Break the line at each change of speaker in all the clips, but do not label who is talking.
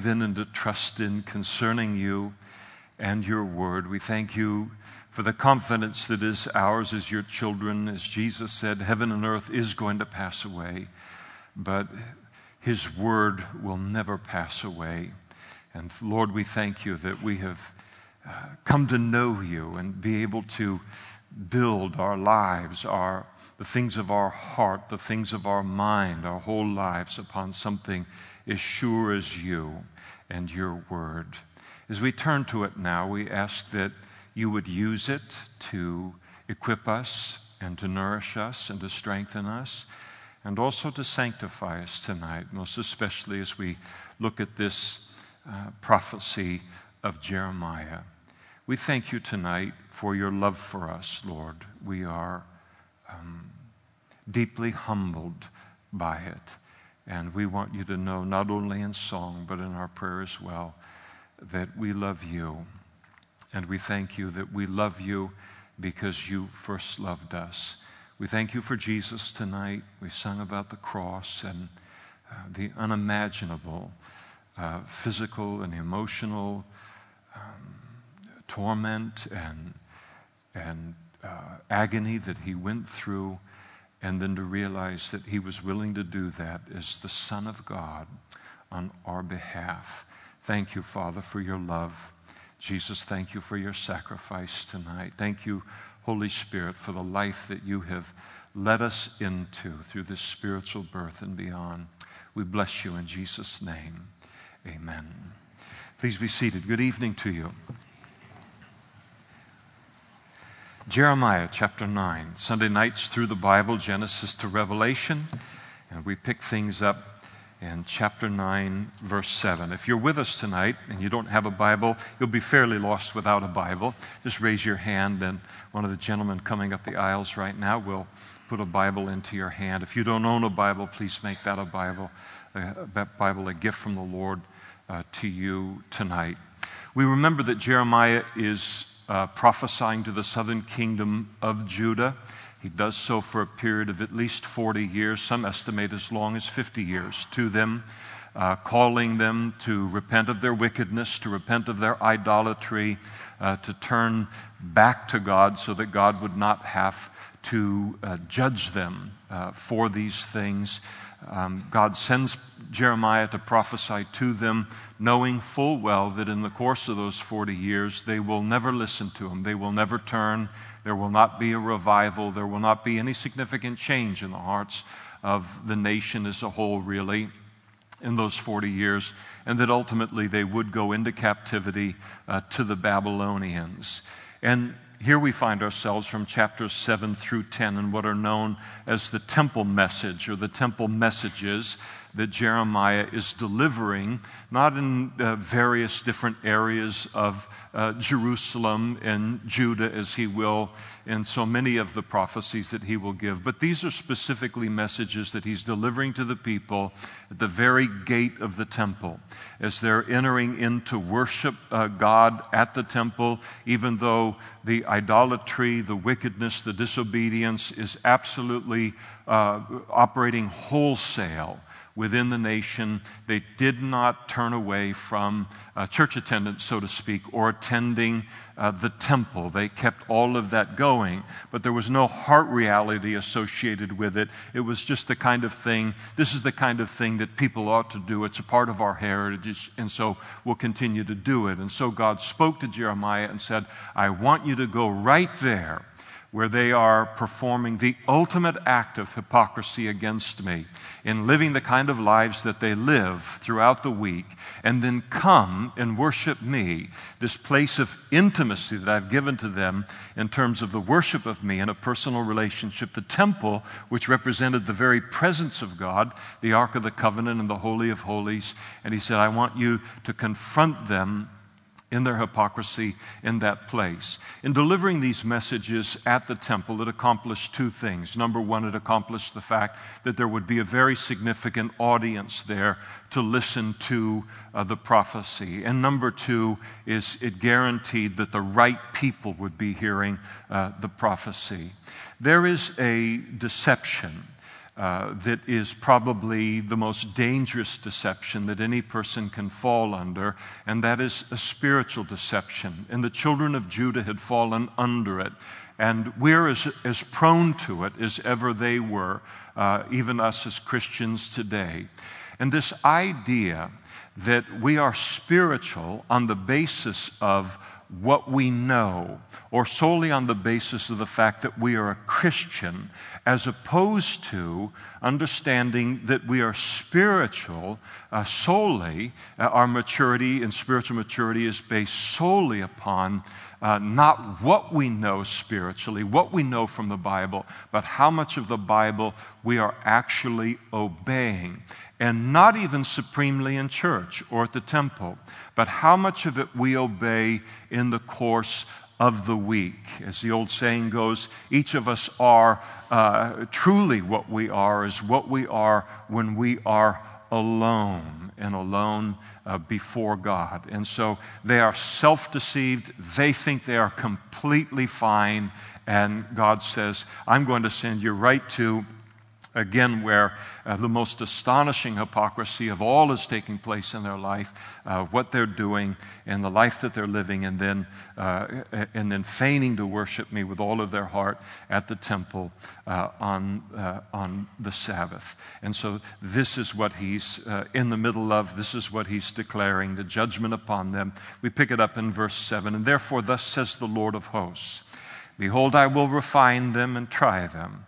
believe in and to trust in concerning you and your word. We thank you for the confidence that is ours as your children. As Jesus said, heaven and earth is going to pass away, but his word will never pass away. And Lord, we thank you that we have uh, come to know you and be able to build our lives, our, the things of our heart, the things of our mind, our whole lives upon something as sure as you and your word. As we turn to it now, we ask that you would use it to equip us and to nourish us and to strengthen us and also to sanctify us tonight, most especially as we look at this uh, prophecy of Jeremiah. We thank you tonight for your love for us, Lord. We are um, deeply humbled by it. And we want you to know, not only in song, but in our prayer as well, that we love you. And we thank you that we love you because you first loved us. We thank you for Jesus tonight. We sung about the cross and uh, the unimaginable uh, physical and emotional um, torment and, and uh, agony that he went through, and then to realize that he was willing to do that as the Son of God on our behalf. Thank you, Father, for your love. Jesus, thank you for your sacrifice tonight. Thank you, Holy Spirit, for the life that you have led us into through this spiritual birth and beyond. We bless you in Jesus' name. Amen. Please be seated. Good evening to you. Jeremiah chapter 9. Sunday nights through the Bible, Genesis to Revelation, and we pick things up in chapter 9, verse 7. If you're with us tonight and you don't have a Bible, you'll be fairly lost without a Bible. Just raise your hand, and one of the gentlemen coming up the aisles right now will put a Bible into your hand. If you don't own a Bible, please make that a Bible, a Bible, a gift from the Lord uh, to you tonight. We remember that Jeremiah is uh, prophesying to the southern kingdom of Judah. He does so for a period of at least 40 years, some estimate as long as 50 years, to them, uh, calling them to repent of their wickedness, to repent of their idolatry, uh, to turn back to God so that God would not have to uh, judge them uh, for these things. Um, God sends Jeremiah to prophesy to them, knowing full well that in the course of those 40 years, they will never listen to him. They will never turn. There will not be a revival. There will not be any significant change in the hearts of the nation as a whole, really, in those 40 years. And that ultimately they would go into captivity uh, to the Babylonians. And here we find ourselves from chapters 7 through 10 in what are known as the temple message or the temple messages that Jeremiah is delivering, not in uh, various different areas of uh, Jerusalem and Judah, as he will in so many of the prophecies that he will give, but these are specifically messages that he's delivering to the people at the very gate of the temple. As they're entering into worship uh, God at the temple, even though the idolatry, the wickedness, the disobedience is absolutely uh, operating wholesale within the nation. They did not turn away from uh, church attendance, so to speak, or attending uh, the temple. They kept all of that going, but there was no heart reality associated with it. It was just the kind of thing, this is the kind of thing that people ought to do. It's a part of our heritage, and so we'll continue to do it. And so God spoke to Jeremiah and said, I want you to go right there where they are performing the ultimate act of hypocrisy against me in living the kind of lives that they live throughout the week, and then come and worship me, this place of intimacy that I've given to them in terms of the worship of me in a personal relationship, the temple, which represented the very presence of God, the Ark of the Covenant and the Holy of Holies. And he said, I want you to confront them in their hypocrisy in that place. In delivering these messages at the temple, it accomplished two things. Number one, it accomplished the fact that there would be a very significant audience there to listen to uh, the prophecy. And number two is it guaranteed that the right people would be hearing uh, the prophecy. There is a deception uh, that is probably the most dangerous deception that any person can fall under, and that is a spiritual deception. And the children of Judah had fallen under it. And we're as, as prone to it as ever they were, uh, even us as Christians today. And this idea that we are spiritual on the basis of what we know, or solely on the basis of the fact that we are a Christian, as opposed to understanding that we are spiritual uh, solely, uh, our maturity and spiritual maturity is based solely upon uh, not what we know spiritually, what we know from the Bible, but how much of the Bible we are actually obeying. And not even supremely in church or at the temple, but how much of it we obey in the course of the week. As the old saying goes, each of us are uh, truly what we are, is what we are when we are alone and alone uh, before God. And so they are self deceived, they think they are completely fine. And God says, I'm going to send you right to again, where uh, the most astonishing hypocrisy of all is taking place in their life, uh, what they're doing, and the life that they're living, and then, uh, and then feigning to worship me with all of their heart at the temple uh, on, uh, on the Sabbath. And so, this is what he's uh, in the middle of, this is what he's declaring the judgment upon them. We pick it up in verse 7 And therefore, thus says the Lord of hosts Behold, I will refine them and try them.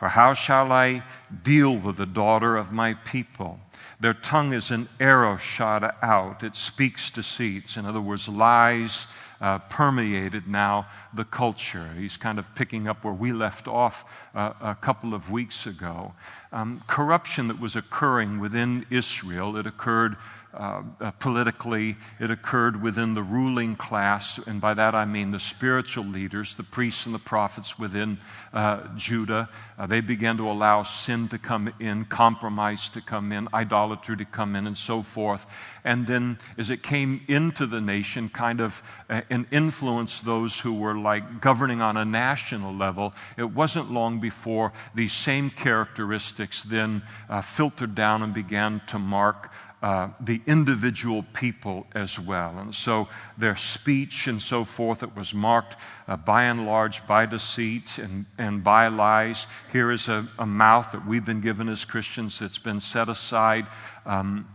For how shall I deal with the daughter of my people? Their tongue is an arrow shot out. It speaks deceits. In other words, lies uh, permeated now the culture. He's kind of picking up where we left off uh, a couple of weeks ago. Um, corruption that was occurring within Israel, it occurred uh, uh, politically, it occurred within the ruling class, and by that I mean the spiritual leaders, the priests and the prophets within uh, Judah. Uh, they began to allow sin to come in, compromise to come in, idolatry to come in, and so forth. And then, as it came into the nation, kind of uh, and influenced those who were like governing on a national level, it wasn't long before these same characteristics then filtered down and began to mark uh, the individual people as well. And so their speech and so forth, it was marked uh, by and large by deceit and, and by lies. Here is a, a mouth that we've been given as Christians that's been set aside. Um,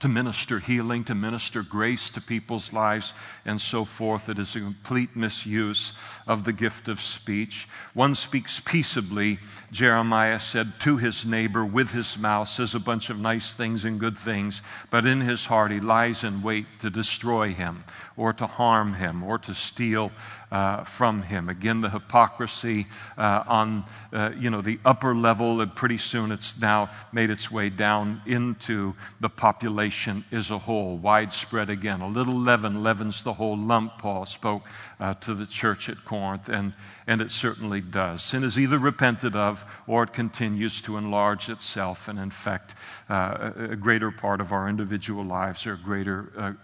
to minister healing, to minister grace to people's lives, and so forth. It is a complete misuse of the gift of speech. One speaks peaceably, Jeremiah said, to his neighbor with his mouth, says a bunch of nice things and good things, but in his heart he lies in wait to destroy him, or to harm him, or to steal uh, from him. Again, the hypocrisy uh, on uh, you know the upper level, and pretty soon it's now made its way down into the population as a whole, widespread again. A little leaven leavens the whole lump. Paul spoke uh, to the church at Corinth, and and it certainly does. Sin is either repented of or it continues to enlarge itself and infect uh, a greater part of our individual lives or a greater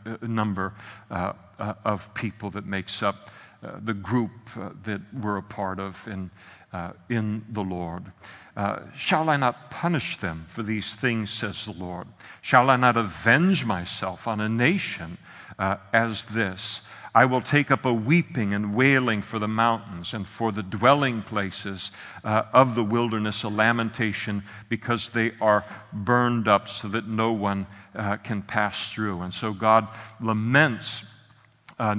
uh, of people that makes up. Uh, the group uh, that we're a part of in, uh, in the Lord. Uh, shall I not punish them for these things, says the Lord? Shall I not avenge myself on a nation uh, as this? I will take up a weeping and wailing for the mountains and for the dwelling places of the wilderness, a lamentation because they are burned up so that no one can pass through. And so God laments uh,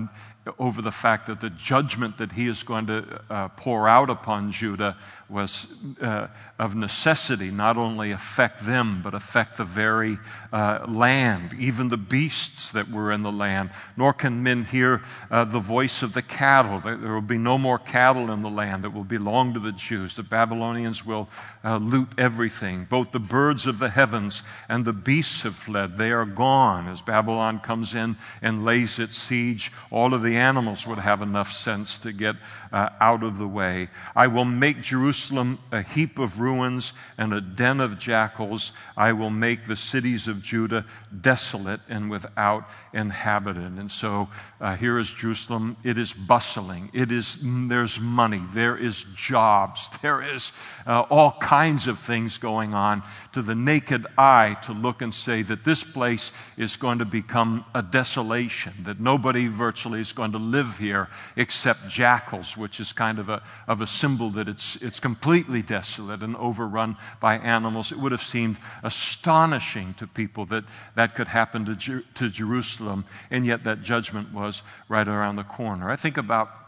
over the fact that the judgment that he is going to uh, pour out upon Judah was uh, of necessity not only affect them, but affect the very uh, land, even the beasts that were in the land. Nor can men hear uh, the voice of the cattle. There will be no more cattle in the land that will belong to the Jews. The Babylonians will uh, loot everything. Both the birds of the heavens and the beasts have fled. They are gone as Babylon comes in and lays its siege. All of the the animals would have enough sense to get uh, out of the way. I will make Jerusalem a heap of ruins and a den of jackals. I will make the cities of Judah desolate and without inhabitant. And so uh, here is Jerusalem. It is bustling. It is, there's money. There is jobs. There is uh, all kinds of things going on to the naked eye to look and say that this place is going to become a desolation, that nobody virtually is going to live here except jackals, which is kind of a, of a symbol that it's, it's completely desolate and overrun by animals. It would have seemed astonishing to people that that could happen to, to Jerusalem, and yet that judgment was right around the corner. I think about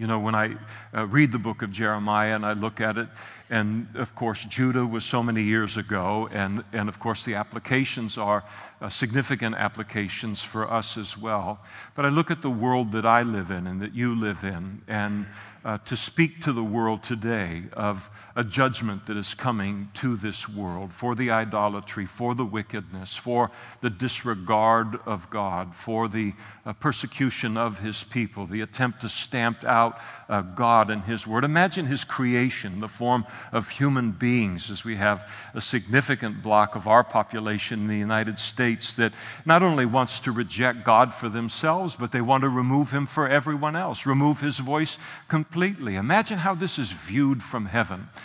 you know, when I uh, read the book of Jeremiah and I look at it, and of course, Judah was so many years ago, and, and of course, the applications are uh, significant applications for us as well. But I look at the world that I live in and that you live in, and uh, to speak to the world today of a judgment that is coming to this world for the idolatry, for the wickedness, for the disregard of God, for the uh, persecution of His people, the attempt to stamp out uh, God and His Word. Imagine His creation, the form of human beings, as we have a significant block of our population in the United States that not only wants to reject God for themselves, but they want to remove Him for everyone else, remove His voice completely. Imagine how this is viewed from heaven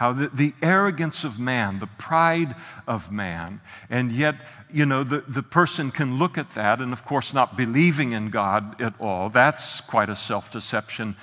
how the, the, arrogance of man, the pride of man, and yet, you know, the, the person can look at that and, of course, not believing in God at all. That's quite a self deception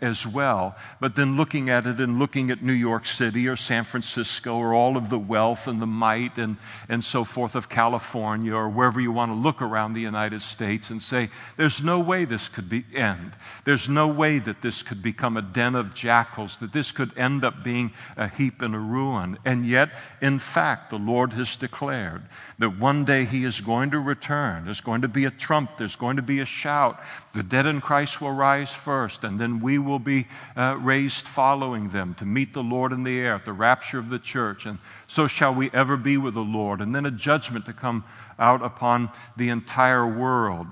as well. But then looking at it and looking at New York City or San Francisco or all of the wealth and the might and, and so forth of California or wherever you want to look around the United States and say, there's no way this could be end. There's no way that this could become a den of jackals, that this could end up being heap and a ruin. And yet, in fact, the Lord has declared that one day He is going to return. There's going to be a trump, there's going to be a shout. The dead in Christ will rise first, and then we will be uh, raised following them to meet the Lord in the air at the rapture of the church. And so shall we ever be with the Lord. And then a judgment to come out upon the entire world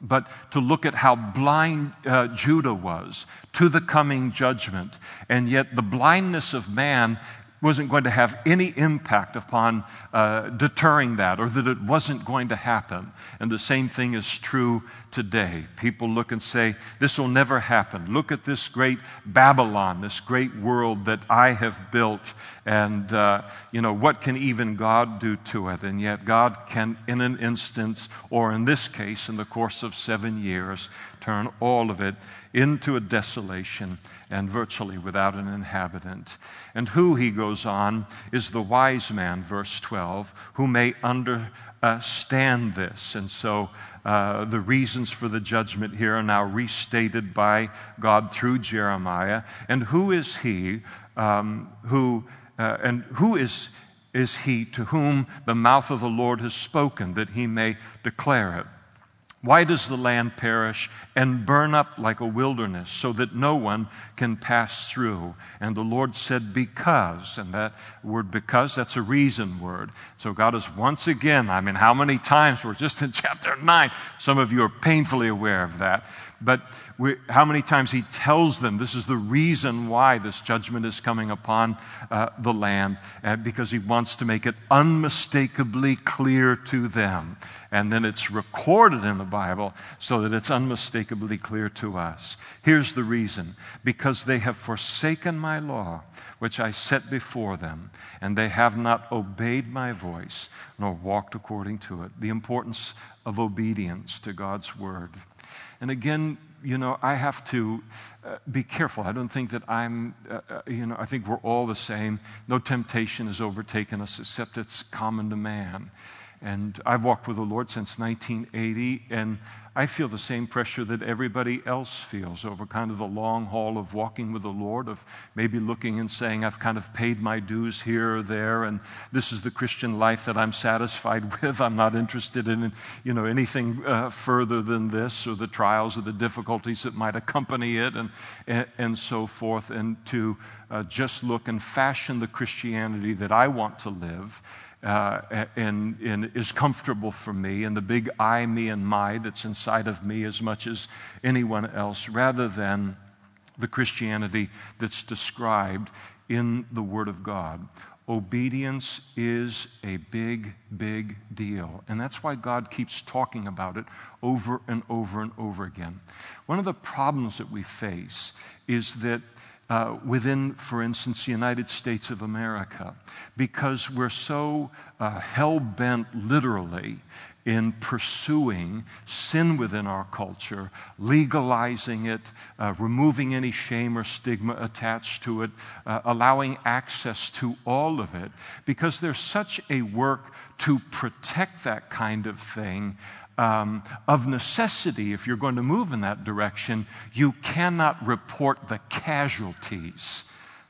but to look at how blind uh, Judah was to the coming judgment. And yet, the blindness of man wasn't going to have any impact upon uh, deterring that or that it wasn't going to happen. And the same thing is true today. People look and say, This will never happen. Look at this great Babylon, this great world that I have built. And, uh, you know, what can even God do to it? And yet, God can, in an instance, or in this case, in the course of seven years, turn all of it into a desolation and virtually without an inhabitant. And who, he goes on, is the wise man, verse 12, who may understand this. And so uh, the reasons for the judgment here are now restated by God through Jeremiah. And who is he um, who, uh, and who is, is he to whom the mouth of the Lord has spoken that he may declare it? Why does the land perish and burn up like a wilderness so that no one can pass through? And the Lord said, Because. And that word because, that's a reason word. So God is once again, I mean, how many times? We're just in chapter 9. Some of you are painfully aware of that. But we, how many times he tells them this is the reason why this judgment is coming upon uh, the land, uh, because he wants to make it unmistakably clear to them. And then it's recorded in the Bible so that it's unmistakably clear to us. Here's the reason because they have forsaken my law, which I set before them, and they have not obeyed my voice, nor walked according to it. The importance of obedience to God's word. And again, you know, I have to uh, be careful. I don't think that I'm, uh, uh, you know, I think we're all the same. No temptation has overtaken us except it's common to man. And I've walked with the Lord since 1980, and I feel the same pressure that everybody else feels over kind of the long haul of walking with the Lord, of maybe looking and saying, I've kind of paid my dues here or there, and this is the Christian life that I'm satisfied with. I'm not interested in you know, anything uh, further than this, or the trials or the difficulties that might accompany it, and, and, and so forth, and to uh, just look and fashion the Christianity that I want to live uh, and, and is comfortable for me, and the big I, me, and my that's inside of me as much as anyone else, rather than the Christianity that's described in the Word of God. Obedience is a big, big deal. And that's why God keeps talking about it over and over and over again. One of the problems that we face is that uh, within, for instance, the United States of America, because we're so uh, hell bent literally in pursuing sin within our culture, legalizing it, uh, removing any shame or stigma attached to it, uh, allowing access to all of it, because there's such a work to protect that kind of thing um, of necessity, if you're going to move in that direction, you cannot report the casualties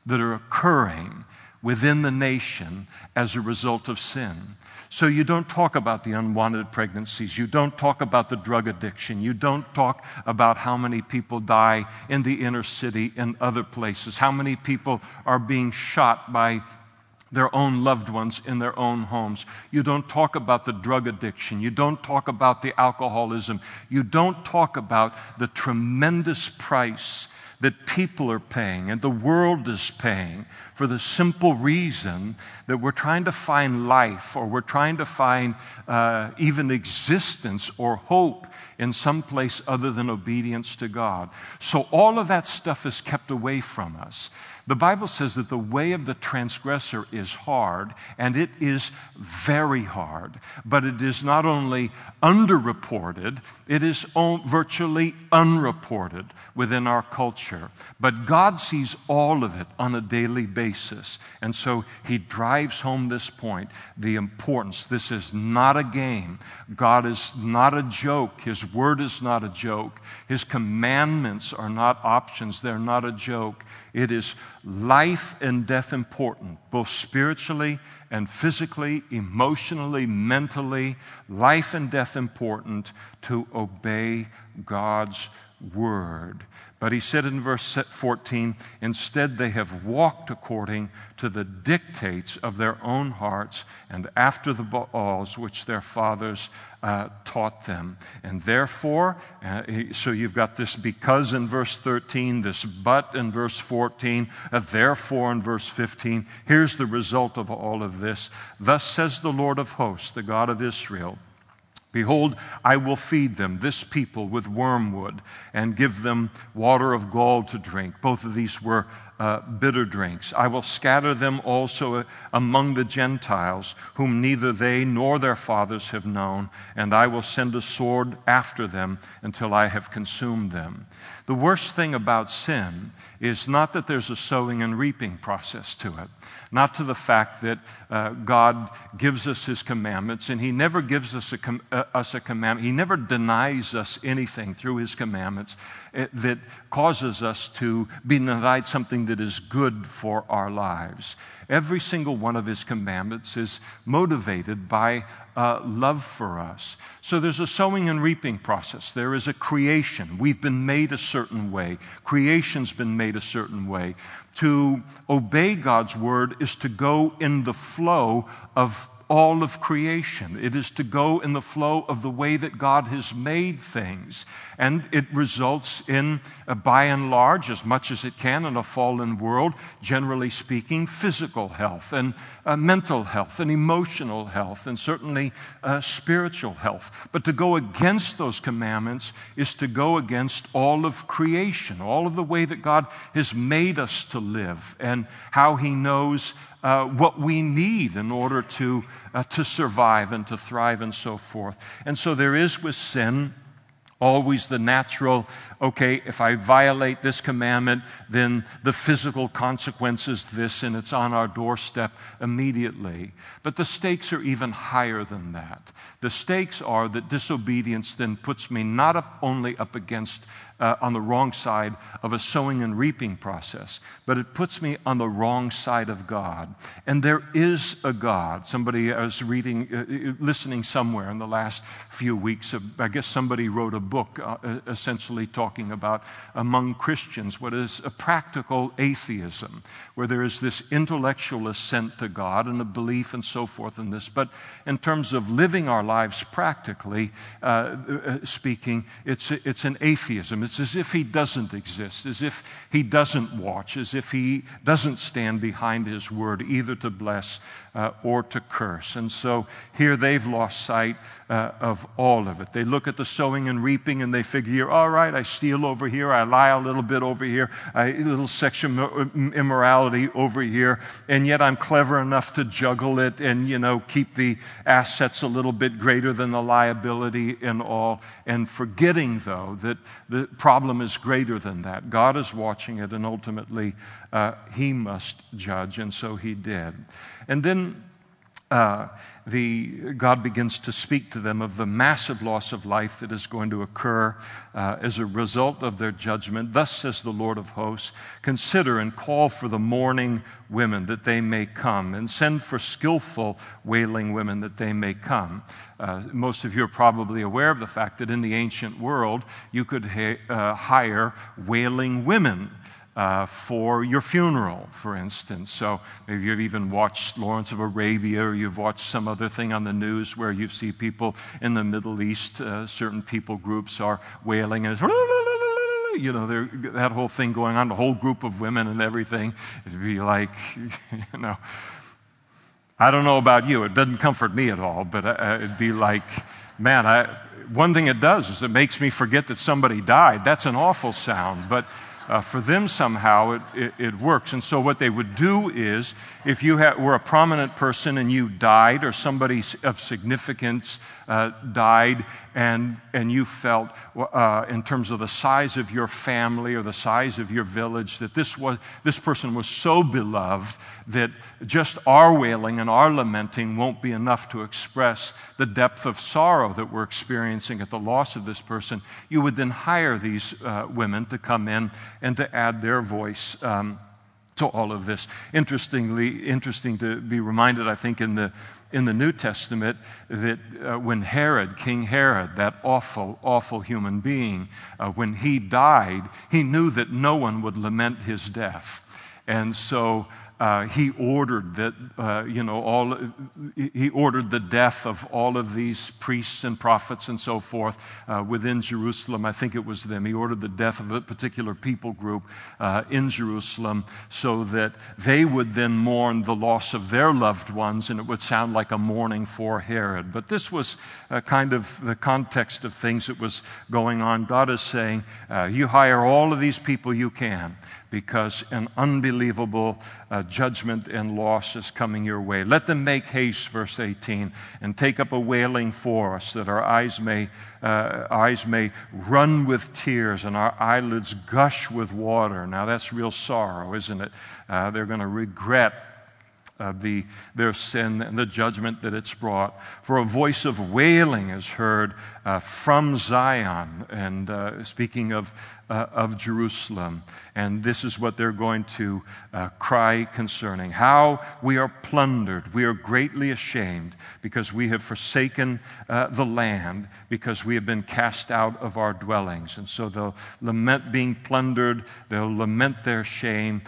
that are occurring within the nation as a result of sin. So you don't talk about the unwanted pregnancies. You don't talk about the drug addiction. You don't talk about how many people die in the inner city and other places, how many people are being shot by their own loved ones in their own homes. You don't talk about the drug addiction. You don't talk about the alcoholism. You don't talk about the tremendous price that people are paying and the world is paying for the simple reason that we're trying to find life or we're trying to find uh, even existence or hope in some place other than obedience to God. So all of that stuff is kept away from us. The Bible says that the way of the transgressor is hard, and it is very hard. But it is not only underreported, it is virtually unreported within our culture. But God sees all of it on a daily basis. And so He drives home this point the importance. This is not a game. God is not a joke. His word is not a joke. His commandments are not options, they're not a joke. It is life and death important, both spiritually and physically, emotionally, mentally, life and death important to obey God's word. But he said in verse 14, instead they have walked according to the dictates of their own hearts and after the laws which their fathers uh, taught them. And therefore, uh, so you've got this because in verse 13, this but in verse 14, uh, therefore in verse 15. Here's the result of all of this. Thus says the Lord of hosts, the God of Israel. Behold, I will feed them, this people, with wormwood, and give them water of gall to drink. Both of these were uh, bitter drinks. I will scatter them also among the Gentiles, whom neither they nor their fathers have known, and I will send a sword after them until I have consumed them. The worst thing about sin is not that there's a sowing and reaping process to it, not to the fact that uh, God gives us His commandments, and He never gives us a, com- uh, us a commandment. He never denies us anything through His commandments uh, that causes us to be denied something that is good for our lives. Every single one of His commandments is motivated by uh, love for us. So there's a sowing and reaping process. There is a creation. We've been made a certain way, creation's been made a certain way. To obey God's word is to go in the flow of all of creation. It is to go in the flow of the way that God has made things. And it results in, uh, by and large, as much as it can in a fallen world, generally speaking, physical health and uh, mental health and emotional health and certainly uh, spiritual health. But to go against those commandments is to go against all of creation, all of the way that God has made us to live and how He knows uh, what we need in order to, uh, to survive and to thrive and so forth. And so there is with sin always the natural, okay, if I violate this commandment, then the physical consequence is this, and it's on our doorstep immediately. But the stakes are even higher than that. The stakes are that disobedience then puts me not up, only up against uh, on the wrong side of a sowing and reaping process, but it puts me on the wrong side of God. And there is a God. Somebody I was reading, uh, uh listening somewhere in the last few weeks. I guess somebody wrote a book uh, essentially talking about among Christians what is a practical atheism, where there is this intellectual assent to God and a belief and so forth in this. But in terms of living our lives practically uh, uh speaking, it's, it's an atheism. It's as if He doesn't exist, as if He doesn't watch, as if He doesn't stand behind His word, either to bless uh, or to curse. And so here they've lost sight uh, of all of it. They look at the sowing and reaping and they figure, all right, I steal over here, I lie a little bit over here, a little sexual immorality over here, and yet I'm clever enough to juggle it and, you know, keep the assets a little bit greater than the liability and all. And forgetting, though, that the problem is greater than that. God is watching it, and ultimately, uh, He must judge, and so He did. And then uh, the, God begins to speak to them of the massive loss of life that is going to occur uh, as a result of their judgment. Thus says the Lord of hosts Consider and call for the mourning women that they may come, and send for skillful wailing women that they may come. Uh, most of you are probably aware of the fact that in the ancient world, you could ha- uh, hire wailing women uh, for your funeral, for instance. So maybe you've even watched Lawrence of Arabia or you've watched some other thing on the news where you see people in the Middle East, uh, certain people groups are wailing and you know, that whole thing going on, the whole group of women and everything. It'd be like, you know, I don't know about you. It doesn't comfort me at all, but uh, it'd be like, man, I, one thing it does is it makes me forget that somebody died. That's an awful sound. But uh, for them somehow it, it, it, works. And so what they would do is if you were a prominent person and you died or somebody of significance uh, died and, and you felt uh, in terms of the size of your family or the size of your village that this, was, this person was so beloved that just our wailing and our lamenting won't be enough to express the depth of sorrow that we're experiencing at the loss of this person, you would then hire these uh, women to come in and to add their voice. Um, to all of this. Interestingly, interesting to be reminded, I think, in the in the New Testament that uh, when Herod, King Herod, that awful, awful human being, uh, when he died, he knew that no one would lament his death. And so uh, he ordered that, uh, you know, all, he ordered the death of all of these priests and prophets and so forth uh, within Jerusalem. I think it was them. He ordered the death of a particular people group uh, in Jerusalem so that they would then mourn the loss of their loved ones and it would sound like a mourning for Herod. But this was uh, kind of the context of things that was going on. God is saying, uh, You hire all of these people you can because an unbelievable uh, judgment and loss is coming your way. Let them make haste, verse 18, and take up a wailing for us that our eyes may, uh, eyes may run with tears and our eyelids gush with water. Now, that's real sorrow, isn't it? Uh, they're going to regret uh, the, their sin and the judgment that it's brought. For a voice of wailing is heard uh, from Zion, and uh, speaking of, uh, of Jerusalem. And this is what they're going to uh, cry concerning how we are plundered. We are greatly ashamed because we have forsaken uh, the land, because we have been cast out of our dwellings. And so they'll lament being plundered, they'll lament their shame,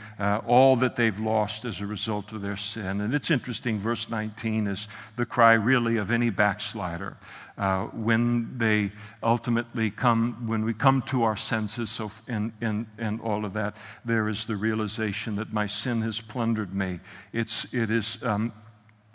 all that they've lost as a result of their sin. And it's interesting, verse 19 is the cry really of any backslider uh, when they ultimately come, when we come to our senses so, and, and, and all of that, there is the realization that my sin has plundered me. It's, it is um,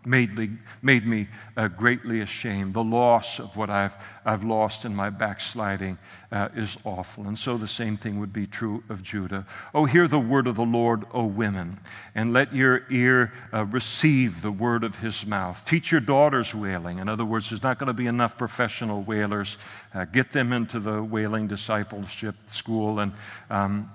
made me, made me uh, greatly ashamed. The loss of what I've, I've lost in my backsliding uh, is awful. And so the same thing would be true of Judah. Oh, hear the word of the Lord, O women, and let your ear uh, receive the word of his mouth. Teach your daughters wailing. In other words, there's not going to be enough professional wailers. Uh, get them into the wailing discipleship school and um,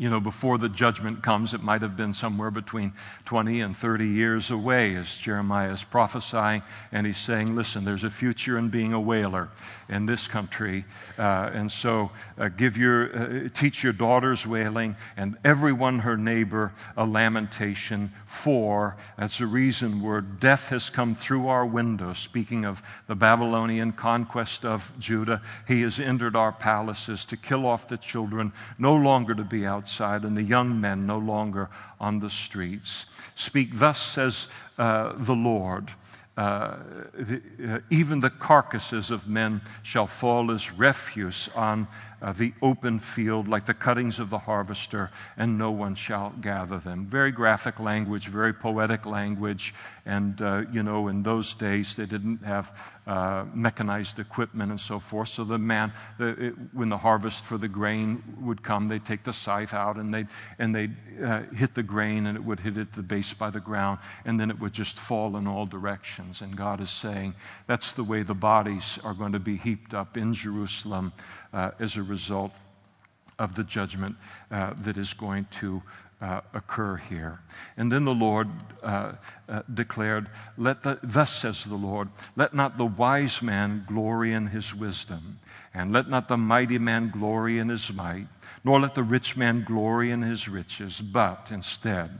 you know, before the judgment comes, it might have been somewhere between 20 and 30 years away as Jeremiah is prophesying. And he's saying, listen, there's a future in being a wailer in this country. Uh, and so uh, give your, uh, teach your daughters wailing and everyone her neighbor a lamentation for. That's a reason word. Death has come through our window. Speaking of the Babylonian conquest of Judah, he has entered our palaces to kill off the children, no longer to be outside outside and the young men no longer on the streets. Speak, thus says uh, the Lord. Uh, the, uh, even the carcasses of men shall fall as refuse on uh, the open field, like the cuttings of the harvester, and no one shall gather them. Very graphic language, very poetic language. And, uh, you know, in those days, they didn't have uh, mechanized equipment and so forth. So the man, the, it, when the harvest for the grain would come, they'd take the scythe out and they'd, and they'd uh, hit the grain and it would hit at the base by the ground, and then it would just fall in all directions. And God is saying that's the way the bodies are going to be heaped up in Jerusalem as a result of the judgment uh, that is going to uh, occur here. And then the Lord uh, uh, declared, let the, Thus says the Lord, let not the wise man glory in his wisdom, and let not the mighty man glory in his might, nor let the rich man glory in his riches, but instead,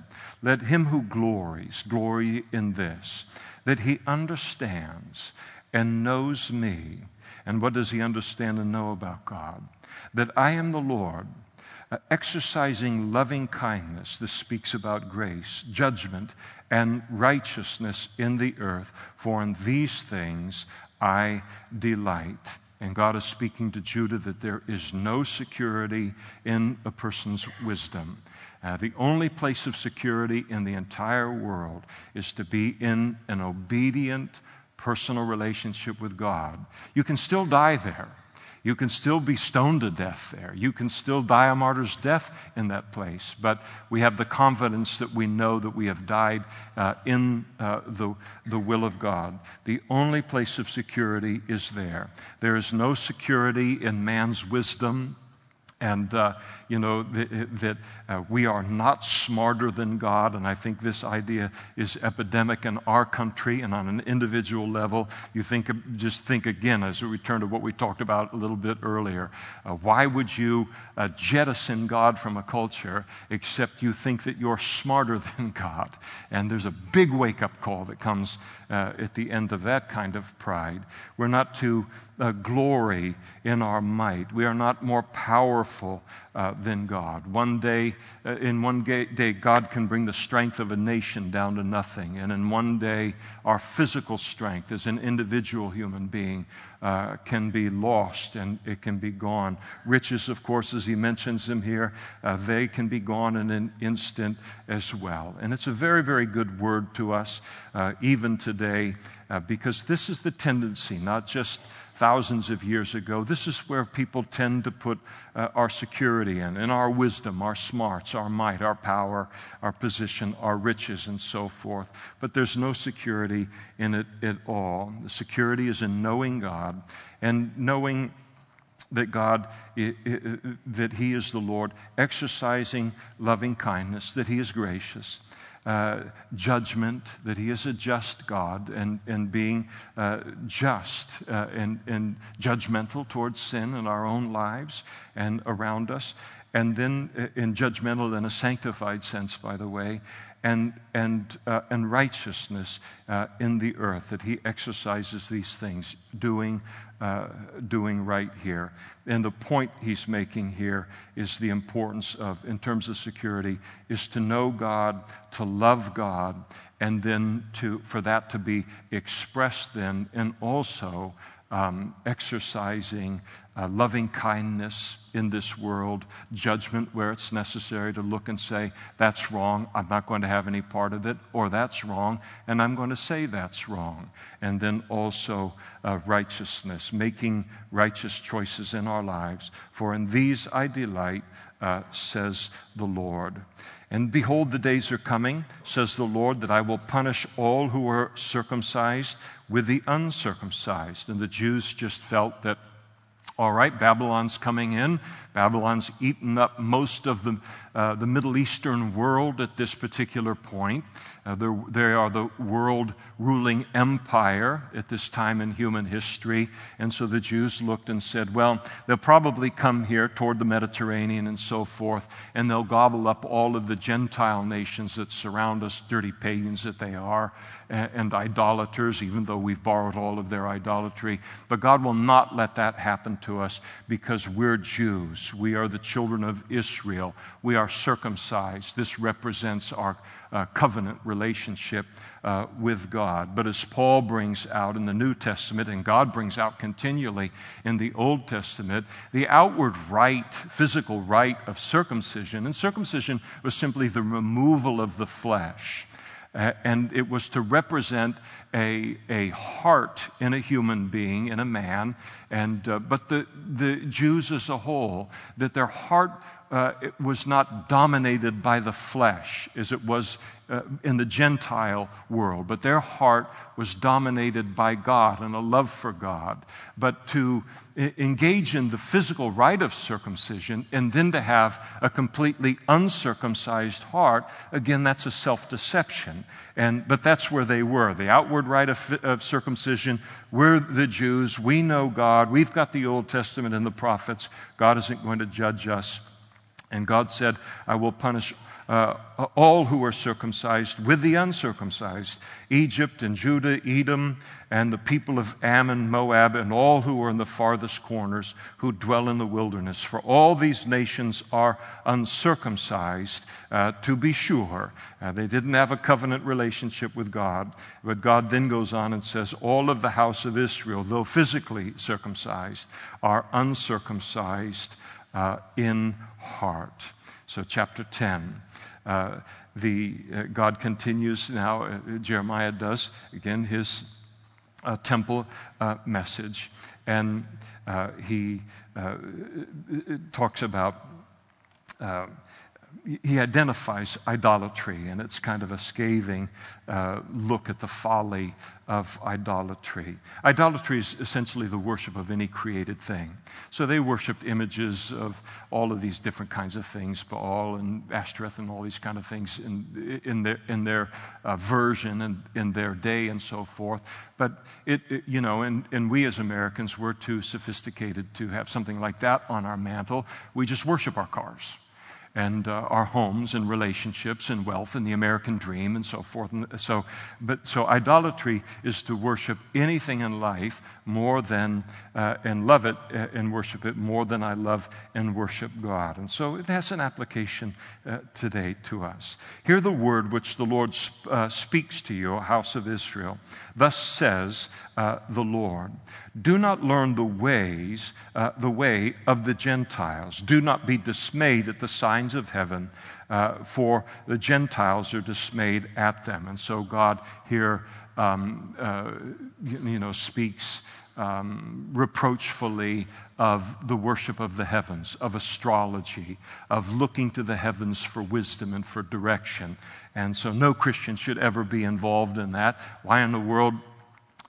let him who glories glory in this, that he understands and knows me and what does he understand and know about God? That I am the Lord, uh, exercising loving kindness. This speaks about grace, judgment, and righteousness in the earth, for in these things I delight. And God is speaking to Judah that there is no security in a person's wisdom. Uh, the only place of security in the entire world is to be in an obedient, personal relationship with God. You can still die there. You can still be stoned to death there. You can still die a martyr's death in that place. But we have the confidence that we know that we have died uh, in uh, the, the will of God. The only place of security is there. There is no security in man's wisdom and, uh, you know, that uh, we are not smarter than God. And I think this idea is epidemic in our country and on an individual level. You think, just think again as we return to what we talked about a little bit earlier. Uh, why would you uh, jettison God from a culture except you think that you're smarter than God? And there's a big wake up call that comes uh, at the end of that kind of pride. We're not to uh, glory in our might. We are not more powerful uh, than God. One day, uh, in one day, God can bring the strength of a nation down to nothing. And in one day, our physical strength as an individual human being uh, can be lost and it can be gone. Riches, of course, as he mentions them here, uh, they can be gone in an instant as well. And it's a very, very good word to us, uh, even today, because this is the tendency, not just thousands of years ago. This is where people tend to put uh, our security in, in our wisdom, our smarts, our might, our power, our position, our riches, and so forth. But there's no security in it at all. The security is in knowing God and knowing that God, that He is the Lord, exercising loving kindness, that He is gracious uh, judgment, that He is a just God, and, and being uh, just uh, and, and judgmental towards sin in our own lives and around us. And then uh, in judgmental in a sanctified sense, by the way, and, and, uh, and righteousness uh, in the earth, that he exercises these things, doing, uh, doing right here. And the point he's making here is the importance of, in terms of security, is to know God, to love God, and then to, for that to be expressed then, and also um, exercising uh, loving kindness in this world, judgment where it's necessary to look and say, that's wrong, I'm not going to have any part of it, or that's wrong, and I'm going to say that's wrong. And then also uh, righteousness, making righteous choices in our lives. For in these I delight, uh, says the Lord. And behold, the days are coming, says the Lord, that I will punish all who are circumcised with the uncircumcised. And the Jews just felt that All right, Babylon's coming in. Babylon's eaten up most of the, uh, the Middle Eastern world at this particular point. Uh, they are the world ruling empire at this time in human history. And so the Jews looked and said, well, they'll probably come here toward the Mediterranean and so forth, and they'll gobble up all of the Gentile nations that surround us, dirty pagans that they are, and, and idolaters, even though we've borrowed all of their idolatry. But God will not let that happen to us because we're Jews. We are the children of Israel. We are circumcised. This represents our uh, covenant relationship uh, with God. But as Paul brings out in the New Testament, and God brings out continually in the Old Testament, the outward rite, physical rite of circumcision, and circumcision was simply the removal of the flesh. And it was to represent a, a heart in a human being, in a man, and, uh, but the, the Jews as a whole, that their heart uh, was not dominated by the flesh as it was uh, in the Gentile world, but their heart was dominated by God and a love for God. But to engage in the physical rite of circumcision and then to have a completely uncircumcised heart, again, that's a self deception. And, but that's where they were. The outward rite of, of circumcision, we're the Jews, we know God, we've got the Old Testament and the prophets. God isn't going to judge us. And God said, I will punish uh, all who are circumcised with the uncircumcised Egypt and Judah, Edom, and the people of Ammon, Moab, and all who are in the farthest corners who dwell in the wilderness. For all these nations are uncircumcised, uh, to be sure. Uh, they didn't have a covenant relationship with God. But God then goes on and says, All of the house of Israel, though physically circumcised, are uncircumcised uh, in heart. So, chapter 10. Uh, the, uh, God continues now, uh, Jeremiah does, again, his uh, temple uh, message. And he talks about he identifies idolatry, and it's kind of a scathing uh, look at the folly of idolatry. Idolatry is essentially the worship of any created thing. So they worshiped images of all of these different kinds of things, Baal and Ashtoreth and all these kind of things in, in their, in their uh, version and in their day and so forth. But it, it, you know, and, and we as Americans, we're too sophisticated to have something like that on our mantle. We just worship our cars and uh, our homes and relationships and wealth and the American dream and so forth. And so, but so idolatry is to worship anything in life more than uh, and love it uh, and worship it more than I love and worship God. And so it has an application uh, today to us. Hear the word which the Lord sp- uh, speaks to you, house of Israel. Thus says uh, the Lord. Do not learn the ways, uh, the way of the Gentiles. Do not be dismayed at the signs of heaven, uh, for the Gentiles are dismayed at them. And so God here, um, uh, you know, speaks um, reproachfully of the worship of the heavens, of astrology, of looking to the heavens for wisdom and for direction. And so no Christian should ever be involved in that. Why in the world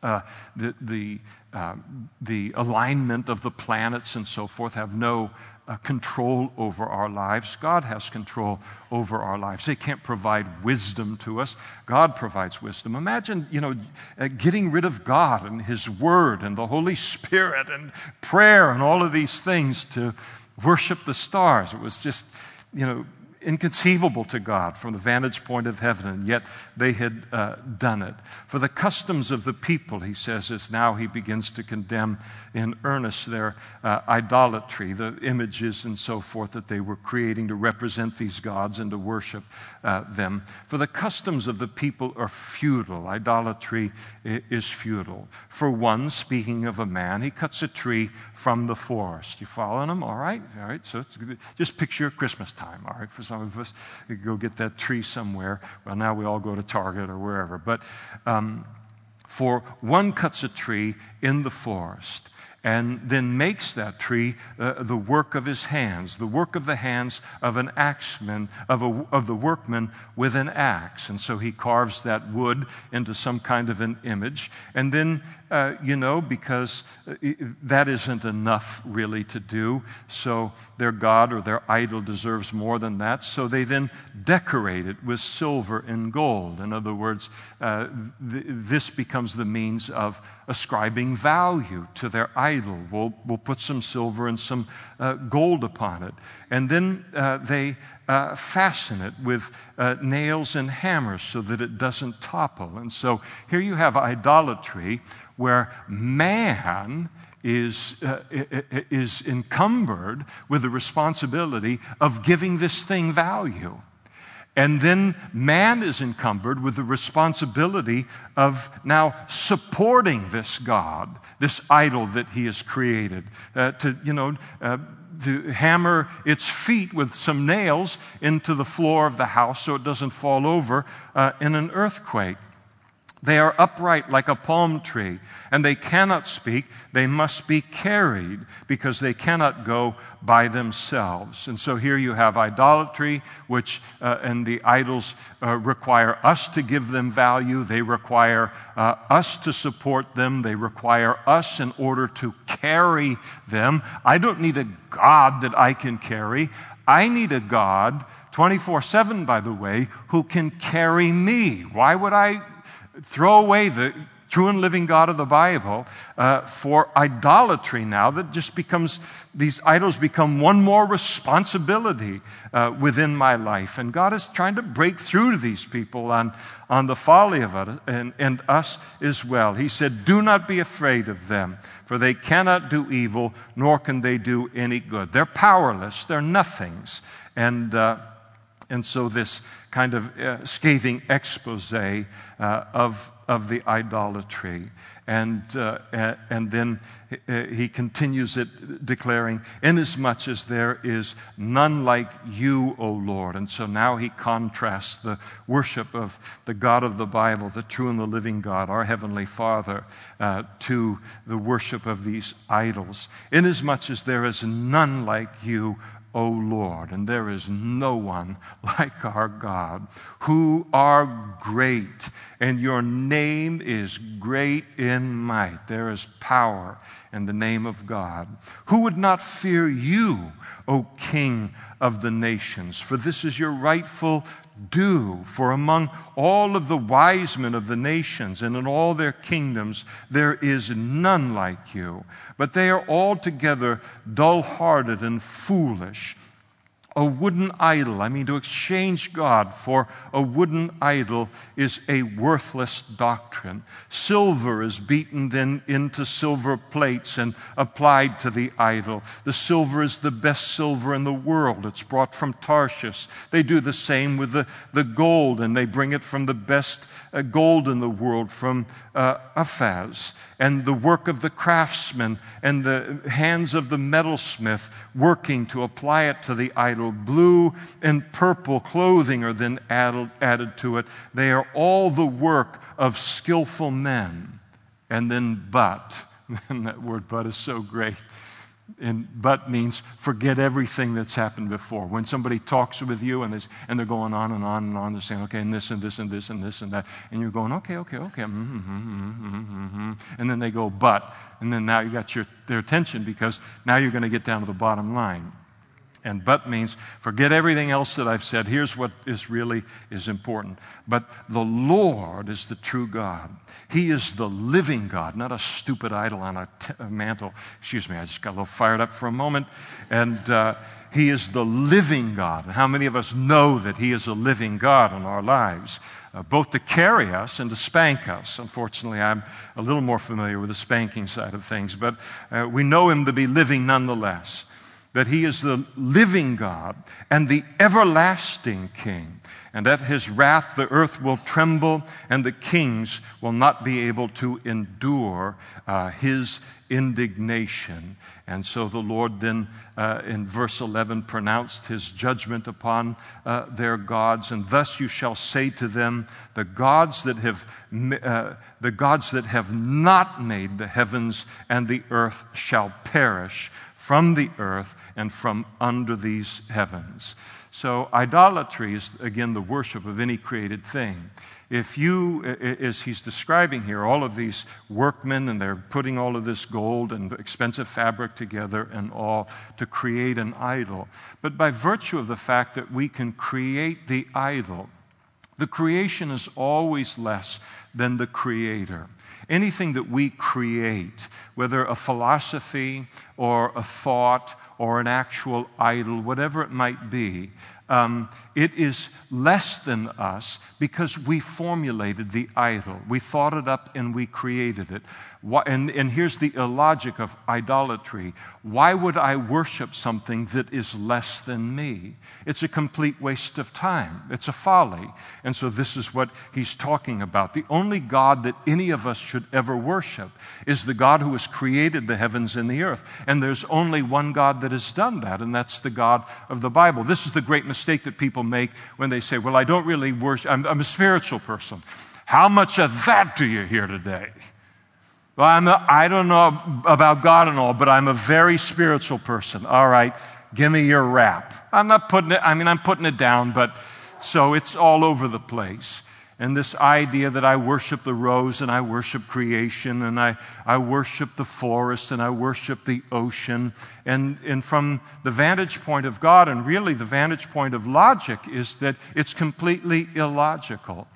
uh, the, the, uh, the alignment of the planets and so forth have no uh, control over our lives. God has control over our lives. They can't provide wisdom to us. God provides wisdom. Imagine, you know, uh, getting rid of God and His Word and the Holy Spirit and prayer and all of these things to worship the stars. It was just, you know, inconceivable to God from the vantage point of heaven, and yet they had uh, done it. For the customs of the people, he says, is now he begins to condemn in earnest their uh, idolatry, the images and so forth that they were creating to represent these gods and to worship uh, them. For the customs of the people are futile. Idolatry is futile. For one, speaking of a man, he cuts a tree from the forest. You following him? All right? All right. So just picture Christmas time, all right? For some of us go get that tree somewhere. Well, now we all go to Target or wherever. But um, for one cuts a tree in the forest and then makes that tree uh, the work of his hands, the work of the hands of an axeman, of, a, of the workman with an axe. And so he carves that wood into some kind of an image. And then, uh, you know, because uh, that isn't enough really to do, so their god or their idol deserves more than that. So they then decorate it with silver and gold. In other words, uh, th- this becomes the means of ascribing value to their idol. We'll, we'll put some silver and some uh, gold upon it. And then uh, they uh, fasten it with uh, nails and hammers so that it doesn't topple. And so here you have idolatry where man is, uh, is encumbered with the responsibility of giving this thing value. And then man is encumbered with the responsibility of now supporting this God, this idol that he has created, uh, to, you know, uh, to hammer its feet with some nails into the floor of the house so it doesn't fall over uh, in an earthquake. They are upright like a palm tree, and they cannot speak. They must be carried because they cannot go by themselves. And so here you have idolatry, which, uh, and the idols uh, require us to give them value. They require uh, us to support them. They require us in order to carry them. I don't need a God that I can carry. I need a God 24 7, by the way, who can carry me. Why would I throw away the true and living God of the Bible uh, for idolatry now that just becomes, these idols become one more responsibility uh, within my life. And God is trying to break through to these people on, on the folly of it and, and us as well. He said, Do not be afraid of them, for they cannot do evil, nor can they do any good. They're powerless, they're nothings. And, uh, and so this kind of uh, scathing expose uh, of, of the idolatry. And, uh, and then uh, he continues it, declaring, Inasmuch as there is none like you, O Lord. And so now he contrasts the worship of the God of the Bible, the true and the living God, our Heavenly Father, uh, to the worship of these idols. Inasmuch as there is none like you, O Lord, and there is no one like our God, who are great, and your name is great in might. There is power in the name of God. Who would not fear you, O King of the nations? For this is your rightful do. For among all of the wise men of the nations and in all their kingdoms, there is none like you. But they are altogether dull hearted and foolish a wooden idol, I mean, to exchange God for a wooden idol is a worthless doctrine. Silver is beaten then into silver plates and applied to the idol. The silver is the best silver in the world. It's brought from Tarshish. They do the same with the, the gold, and they bring it from the best uh, gold in the world, from uh, Uphaz. And the work of the craftsman and the hands of the metalsmith working to apply it to the idol Blue and purple clothing are then added, added to it. They are all the work of skillful men. And then, but, and that word but is so great. And but means forget everything that's happened before. When somebody talks with you and, and they're going on and on and on, they're saying, okay, and this and this and this and this and that. And you're going, okay, okay, okay. Mm-hmm, mm-hmm, mm-hmm, and then they go, but. And then now you got your, their attention because now you're going to get down to the bottom line. And but means forget everything else that I've said. Here's what is really is important. But the Lord is the true God. He is the living God, not a stupid idol on a, t- a mantle. Excuse me, I just got a little fired up for a moment. And uh, He is the living God. And how many of us know that He is a living God in our lives? Uh, both to carry us and to spank us. Unfortunately, I'm a little more familiar with the spanking side of things, but uh, we know Him to be living nonetheless. That he is the living God and the everlasting King. And at his wrath, the earth will tremble, and the kings will not be able to endure uh, his indignation. And so the Lord then, uh, in verse 11, pronounced his judgment upon uh, their gods. And thus you shall say to them, the gods that have, uh, the gods that have not made the heavens and the earth shall perish from the earth and from under these heavens. So, idolatry is, again, the worship of any created thing. If you, as he's describing here, all of these workmen and they're putting all of this gold and expensive fabric together and all to create an idol. But by virtue of the fact that we can create the idol, the creation is always less than the creator. Anything that we create, whether a philosophy or a thought or an actual idol, whatever it might be, um, it is less than us because we formulated the idol. We thought it up and we created it. Why, and, and here's the illogic of idolatry why would I worship something that is less than me? It's a complete waste of time, it's a folly. And so, this is what he's talking about. The only God that any of us should ever worship is the God who has created the heavens and the earth. And there's only one God that has done that, and that's the God of the Bible. This is the great mistake that people make when they say, Well, I don't really worship, I'm, I'm a spiritual person. How much of that do you hear today? Well, I'm a, I don't know about God and all, but I'm a very spiritual person. All right, give me your rap. I'm not putting it, I mean, I'm putting it down, but so it's all over the place. And this idea that I worship the rose and I worship creation and I, I worship the forest and I worship the ocean. And, and from the vantage point of God, and really the vantage point of logic, is that it's completely illogical.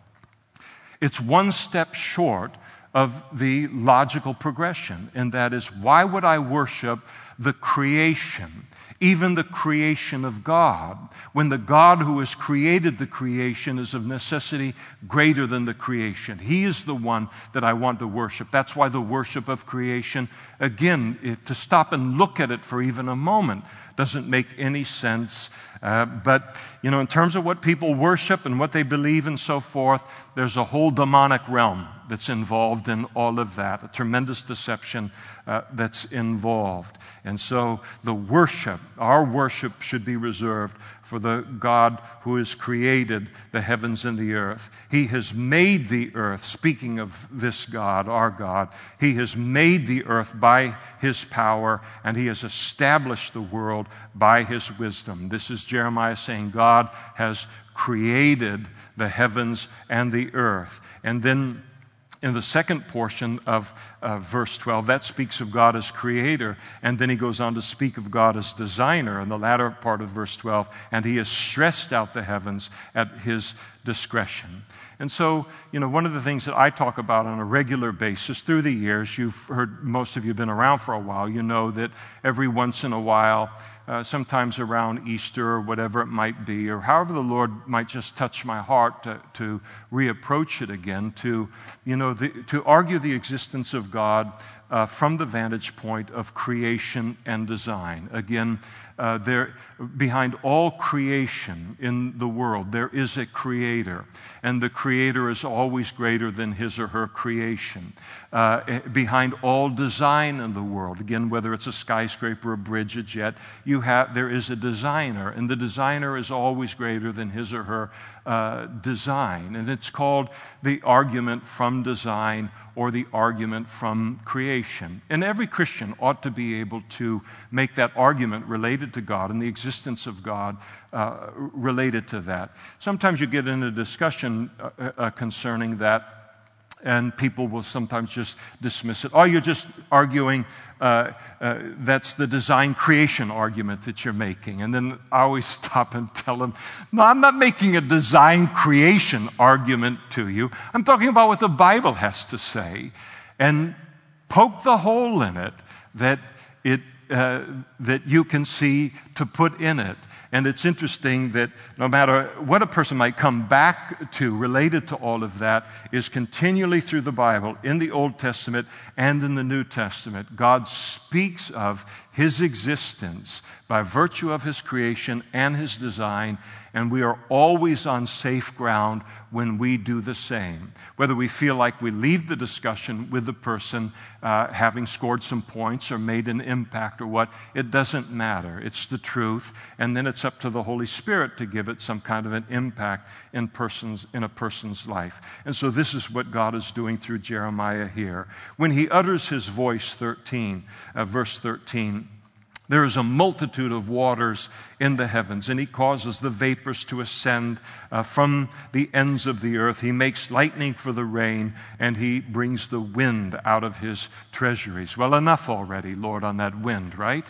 It's one step short of the logical progression, and that is why would I worship the creation, even the creation of God, when the God who has created the creation is of necessity greater than the creation? He is the one that I want to worship. That's why the worship of creation, again, if, to stop and look at it for even a moment, doesn't make any sense. Uh, but, you know, in terms of what people worship and what they believe and so forth, there's a whole demonic realm that's involved in all of that, a tremendous deception uh, that's involved. And so the worship, our worship, should be reserved for the God who has created the heavens and the earth. He has made the earth, speaking of this God, our God, He has made the earth by His power, and He has established the world by His wisdom. This is Jeremiah saying God has created the heavens and the earth. And then in the second portion of uh, verse 12, that speaks of God as creator. And then he goes on to speak of God as designer in the latter part of verse 12. And he has stressed out the heavens at his discretion. And so, you know, one of the things that I talk about on a regular basis through the years, you've heard, most of you have been around for a while, you know that every once in a while, uh, sometimes around Easter or whatever it might be, or however the Lord might just touch my heart to, to reapproach it again, to, you know, the, to argue the existence of God uh, from the vantage point of creation and design. Again, uh, there, behind all creation in the world, there is a creator, and the creator is always greater than his or her creation. Uh, eh, behind all design in the world, again, whether it's a skyscraper, a bridge, a jet, you have, there is a designer, and the designer is always greater than his or her uh, design. And it's called the argument from design or the argument from creation. And every Christian ought to be able to make that argument related to God and the existence of God uh, related to that. Sometimes you get in a discussion uh, uh, concerning that and people will sometimes just dismiss it. Oh, you're just arguing, uh, uh, that's the design creation argument that you're making. And then I always stop and tell them, no, I'm not making a design creation argument to you. I'm talking about what the Bible has to say. And poke the hole in it that it uh, that you can see to put in it. And it's interesting that no matter what a person might come back to related to all of that, is continually through the Bible, in the Old Testament and in the New Testament, God speaks of his existence by virtue of his creation and his design and we are always on safe ground when we do the same. Whether we feel like we leave the discussion with the person uh, having scored some points or made an impact or what, it doesn't matter. It's the truth, and then it's up to the Holy Spirit to give it some kind of an impact in, persons, in a person's life. And so this is what God is doing through Jeremiah here. When he utters his voice, 13, uh, verse 13, there is a multitude of waters in the heavens, and he causes the vapors to ascend uh, from the ends of the earth. He makes lightning for the rain, and he brings the wind out of his treasuries. Well, enough already, Lord, on that wind, right?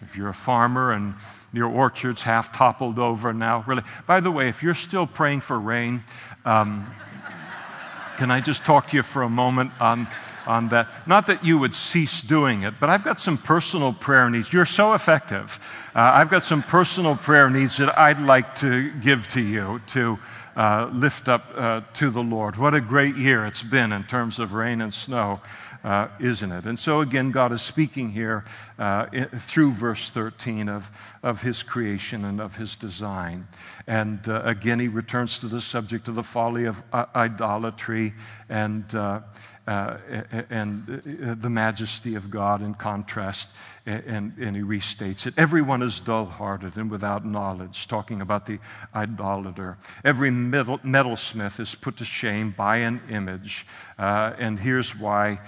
If you're a farmer and your orchard's half toppled over now, really. By the way, if you're still praying for rain, um, can I just talk to you for a moment on on that. Not that you would cease doing it, but I've got some personal prayer needs. You're so effective. Uh, I've got some personal prayer needs that I'd like to give to you to uh, lift up uh, to the Lord. What a great year it's been in terms of rain and snow. Uh, isn't it? And so, again, God is speaking here uh, through verse 13 of, of his creation and of his design. And uh, again, he returns to the subject of the folly of uh, idolatry and, uh, uh, and uh, the majesty of God in contrast, and, and he restates it. Everyone is dull hearted and without knowledge, talking about the idolater. Every metal, metalsmith is put to shame by an image, uh, and here's why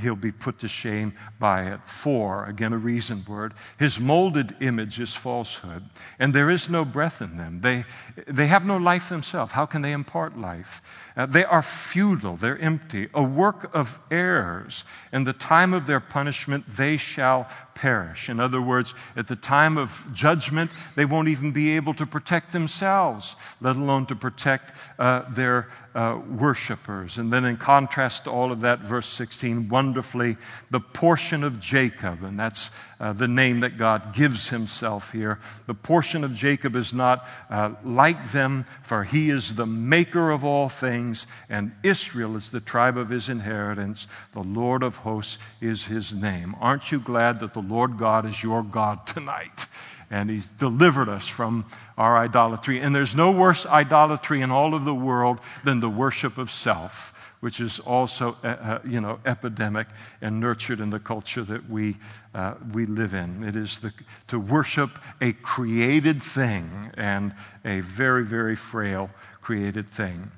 he'll be put to shame by it. For, again, a reason word, his molded image is falsehood, and there is no breath in them. They, they have no life themselves. How can they impart life? Uh, they are futile, they're empty, a work of errors. In the time of their punishment, they shall perish. In other words, at the time of judgment, they won't even be able to protect themselves, let alone to protect uh, their uh, worshipers. And then, in contrast to all of that, verse 16, wonderfully, the portion of Jacob, and that's uh, the name that God gives himself here. The portion of Jacob is not uh, like them, for he is the maker of all things, and Israel is the tribe of his inheritance. The Lord of hosts is his name. Aren't you glad that the Lord God is your God tonight? and he's delivered us from our idolatry. And there's no worse idolatry in all of the world than the worship of self which is also, uh, uh, you know, epidemic and nurtured in the culture that we, uh, we live in. It is the, to worship a created thing and a very, very frail created thing.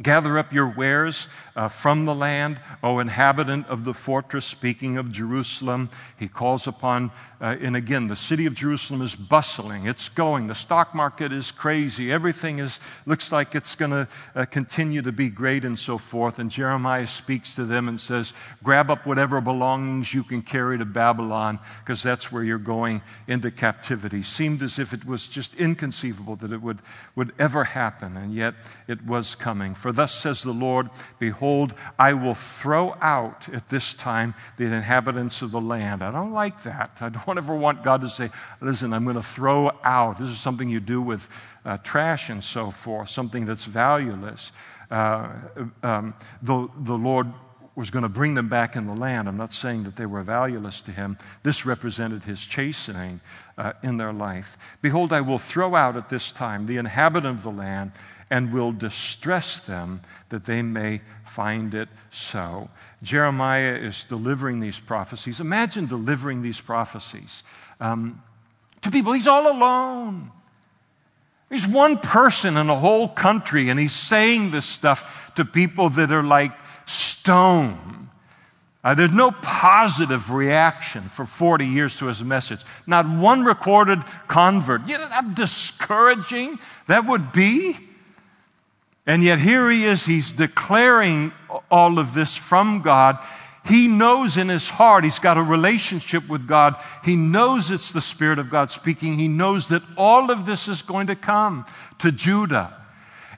Gather up your wares uh, from the land, O inhabitant of the fortress. Speaking of Jerusalem, he calls upon, uh, and again, the city of Jerusalem is bustling. It's going. The stock market is crazy. Everything is, looks like it's going to uh, continue to be great and so forth. And Jeremiah speaks to them and says, Grab up whatever belongings you can carry to Babylon, because that's where you're going into captivity. Seemed as if it was just inconceivable that it would, would ever happen, and yet it was coming. For thus says the Lord, Behold, I will throw out at this time the inhabitants of the land. I don't like that. I don't ever want God to say, Listen, I'm going to throw out. This is something you do with uh, trash and so forth, something that's valueless. Uh, um, the, the Lord was going to bring them back in the land. I'm not saying that they were valueless to him. This represented his chastening uh, in their life. Behold, I will throw out at this time the inhabitant of the land and will distress them that they may find it so. Jeremiah is delivering these prophecies. Imagine delivering these prophecies um, to people. He's all alone. He's one person in a whole country, and he's saying this stuff to people that are like stone. Uh, there's no positive reaction for 40 years to his message. Not one recorded convert. You know how discouraging that would be? And yet, here he is, he's declaring all of this from God. He knows in his heart, he's got a relationship with God. He knows it's the Spirit of God speaking. He knows that all of this is going to come to Judah.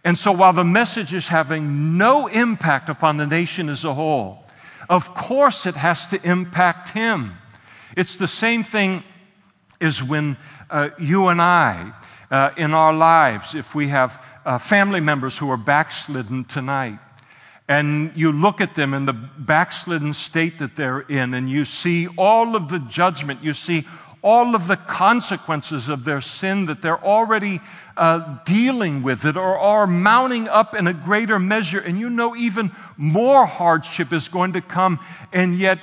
And so, while the message is having no impact upon the nation as a whole, of course it has to impact him. It's the same thing as when uh, you and I, uh, in our lives, if we have uh, family members who are backslidden tonight, and you look at them in the backslidden state that they're in, and you see all of the judgment, you see all of the consequences of their sin that they're already uh, dealing with it or are mounting up in a greater measure, and you know even more hardship is going to come, and yet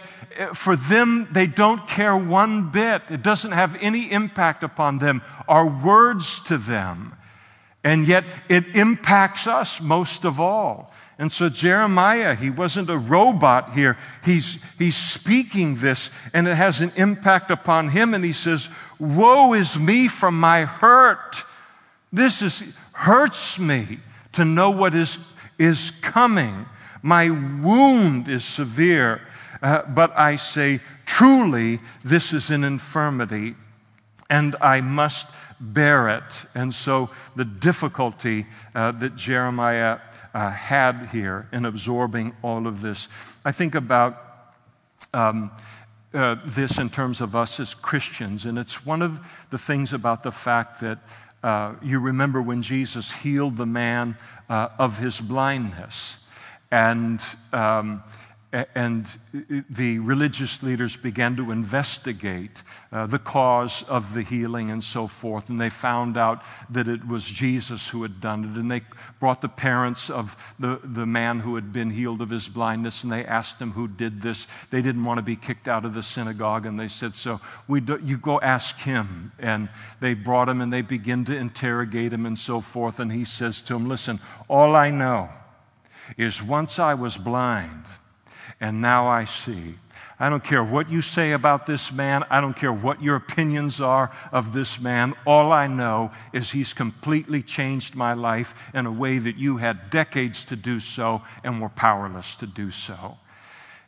for them, they don't care one bit. It doesn't have any impact upon them. Our words to them. And yet it impacts us most of all. And so Jeremiah, he wasn't a robot here. He's, he's speaking this and it has an impact upon him. And he says, Woe is me from my hurt. This is, hurts me to know what is, is coming. My wound is severe. Uh, but I say, truly, this is an infirmity and I must bear it. And so the difficulty uh, that Jeremiah uh, had here in absorbing all of this. I think about um, uh, this in terms of us as Christians, and it's one of the things about the fact that uh, you remember when Jesus healed the man uh, of his blindness. And um, and the religious leaders began to investigate uh, the cause of the healing and so forth. And they found out that it was Jesus who had done it. And they brought the parents of the, the man who had been healed of his blindness and they asked him who did this. They didn't want to be kicked out of the synagogue. And they said, So we do, you go ask him. And they brought him and they begin to interrogate him and so forth. And he says to him, Listen, all I know is once I was blind and now I see. I don't care what you say about this man. I don't care what your opinions are of this man. All I know is he's completely changed my life in a way that you had decades to do so and were powerless to do so.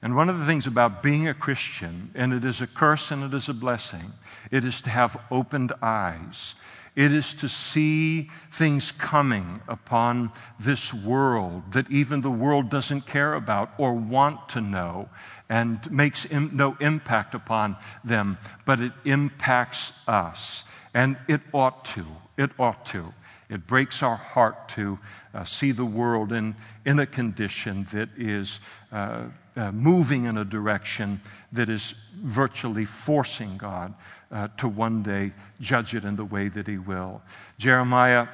And one of the things about being a Christian, and it is a curse and it is a blessing, it is to have opened eyes. It is to see things coming upon this world that even the world doesn't care about or want to know and makes Im- no impact upon them, but it impacts us. And it ought to. It ought to. It breaks our heart to uh, see the world in, in a condition that is uh, uh, moving in a direction that is virtually forcing God uh, to one day judge it in the way that He will. Jeremiah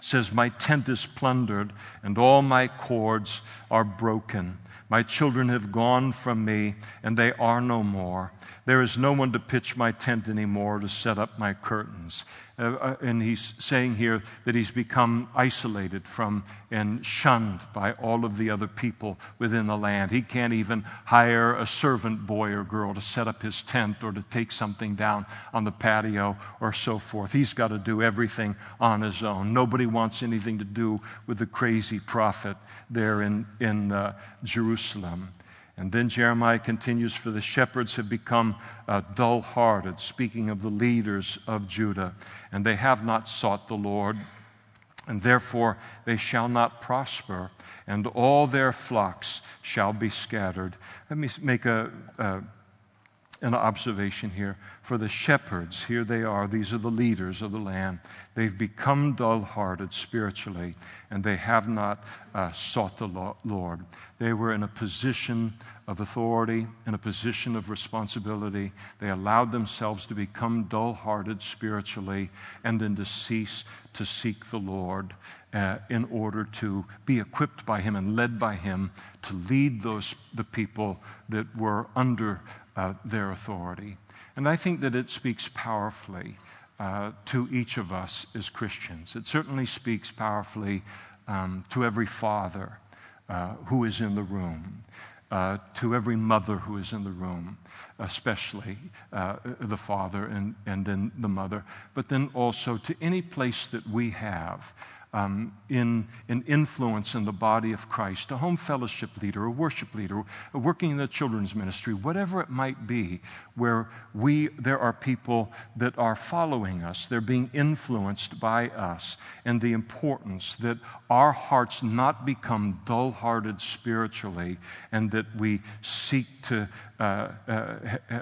says, My tent is plundered, and all my cords are broken. My children have gone from me, and they are no more. There is no one to pitch my tent anymore, to set up my curtains. Uh, uh, and he's saying here that he's become isolated from and shunned by all of the other people within the land. He can't even hire a servant boy or girl to set up his tent or to take something down on the patio or so forth. He's got to do everything on his own. Nobody wants anything to do with the crazy prophet there in, in uh, Jerusalem. And then Jeremiah continues For the shepherds have become uh, dull hearted, speaking of the leaders of Judah, and they have not sought the Lord, and therefore they shall not prosper, and all their flocks shall be scattered. Let me make a, a an observation here. For the shepherds, here they are, these are the leaders of the land. They've become dull hearted spiritually, and they have not uh, sought the Lord. They were in a position of authority, in a position of responsibility. They allowed themselves to become dull hearted spiritually and then to cease to seek the Lord uh, in order to be equipped by Him and led by Him to lead those, the people that were under uh, their authority. And I think that it speaks powerfully uh, to each of us as Christians. It certainly speaks powerfully um, to every father uh, who is in the room. Uh, to every mother who is in the room, especially uh, the father and, and then the mother, but then also to any place that we have um, in, in influence in the body of Christ, a home fellowship leader, a worship leader, working in the children's ministry, whatever it might be, where we, there are people that are following us, they're being influenced by us, and the importance that our hearts not become dull hearted spiritually and that we seek to uh, uh,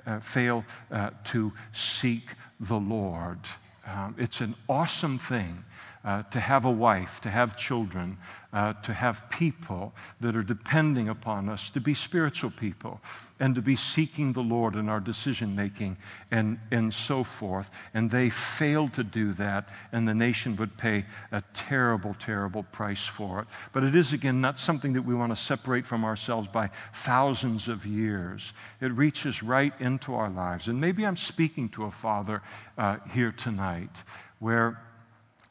uh, fail to seek the Lord. Um, it's an awesome thing uh, to have a wife, to have children, uh, to have people that are depending upon us to be spiritual people and to be seeking the Lord in our decision making and, and so forth. And they failed to do that, and the nation would pay a terrible, terrible price for it. But it is, again, not something that we want to separate from ourselves by thousands of years. It reaches right into our lives. And maybe I'm speaking to a father uh, here tonight where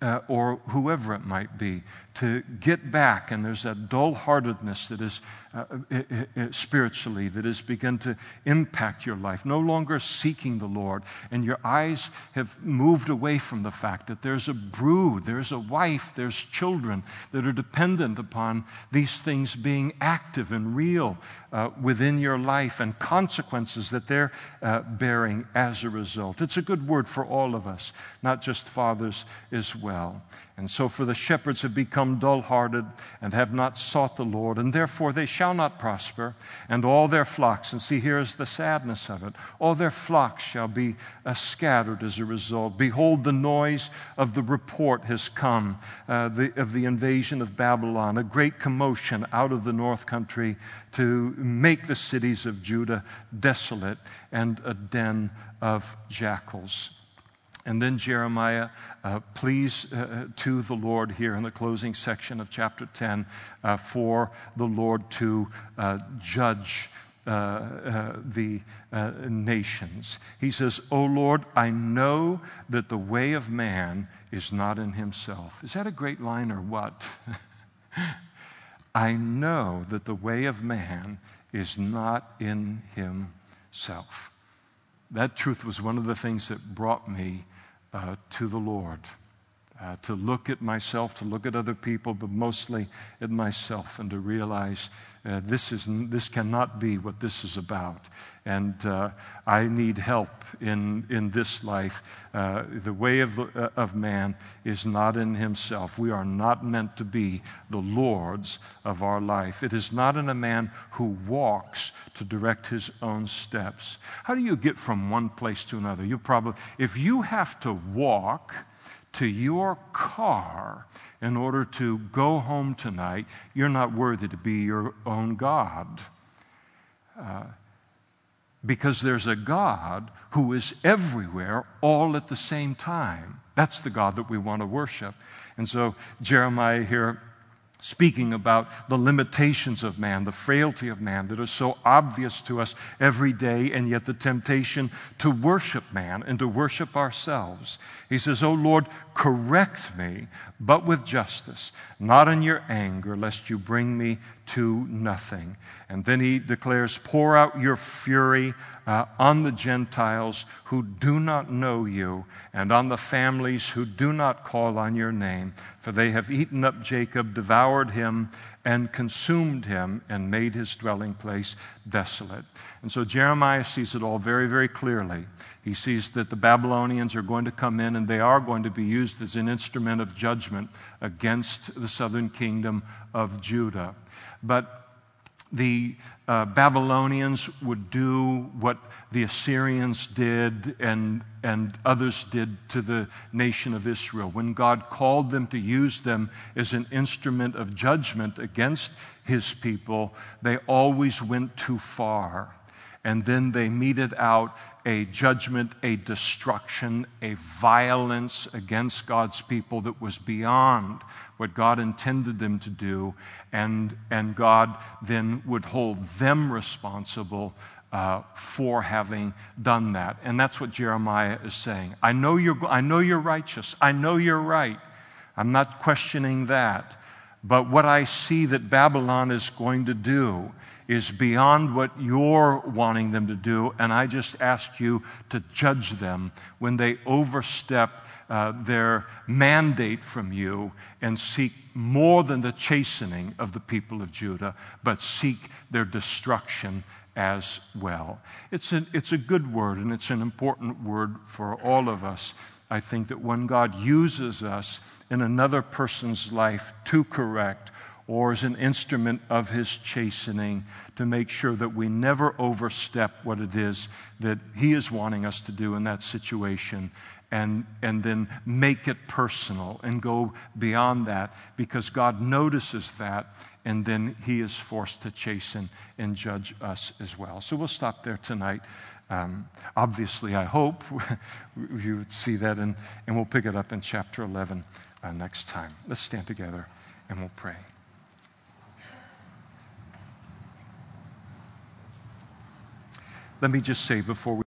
uh, or whoever it might be, to get back. And there's that dull heartedness that is uh, uh, uh, uh, spiritually that has begun to impact your life, no longer seeking the Lord. And your eyes have moved away from the fact that there's a brood, there's a wife, there's children that are dependent upon these things being active and real uh, within your life and consequences that they're bearing as a result. It's a good word for all of us, not just fathers as well. And so, for the shepherds have become dull hearted and have not sought the Lord, and therefore they shall not prosper, and all their flocks, and see, here is the sadness of it all their flocks shall be uh, scattered as a result. Behold, the noise of the report has come uh, the, of the invasion of Babylon, a great commotion out of the north country to make the cities of Judah desolate and a den of jackals. And then Jeremiah uh, pleads uh, to the Lord here in the closing section of chapter 10 uh, for the Lord to uh, judge uh, uh, the nations. He says, O Lord, I know that the way of man is not in himself. Is that a great line or what? I know that the way of man is not in himself. That truth was one of the things that brought me uh, to the Lord. Uh, to look at myself, to look at other people, but mostly at myself, and to realize uh, this, is, this cannot be what this is about. And uh, I need help in, in this life. Uh, the way of, uh, of man is not in himself. We are not meant to be the lords of our life. It is not in a man who walks to direct his own steps. How do you get from one place to another? You probably, if you have to walk, to your car in order to go home tonight, you're not worthy to be your own God. Uh, because there's a God who is everywhere all at the same time. That's the God that we want to worship. And so Jeremiah here speaking about the limitations of man, the frailty of man that is so obvious to us every day, and yet the temptation to worship man and to worship ourselves. He says, Oh Lord, correct me, but with justice, not in your anger, lest you bring me to nothing. And then he declares, Pour out your fury uh, on the Gentiles who do not know you, and on the families who do not call on your name. For they have eaten up Jacob, devoured him, and consumed him, and made his dwelling place desolate. And so Jeremiah sees it all very, very clearly. He sees that the Babylonians are going to come in, and they are going to be used as an instrument of judgment against the southern kingdom of Judah. But the uh, Babylonians would do what the Assyrians did and, and others did to the nation of Israel. When God called them to use them as an instrument of judgment against his people, they always went too far. And then they meted out a judgment, a destruction, a violence against God's people that was beyond what God intended them to do, and, and God then would hold them responsible uh, for having done that. And that's what Jeremiah is saying. I know, you're, I know you're righteous. I know you're right. I'm not questioning that. But what I see that Babylon is going to do is beyond what you're wanting them to do, and I just ask you to judge them when they overstep uh, their mandate from you and seek more than the chastening of the people of Judah, but seek their destruction as well. It's a, it's a good word, and it's an important word for all of us. I think that when God uses us in another person's life to correct or as an instrument of his chastening to make sure that we never overstep what it is that he is wanting us to do in that situation and, and then make it personal and go beyond that because God notices that and then he is forced to chasten and judge us as well. So we'll stop there tonight. Um, obviously, I hope you see that, and, and we'll pick it up in chapter 11 uh, next time. Let's stand together and we'll pray. Let me just say before we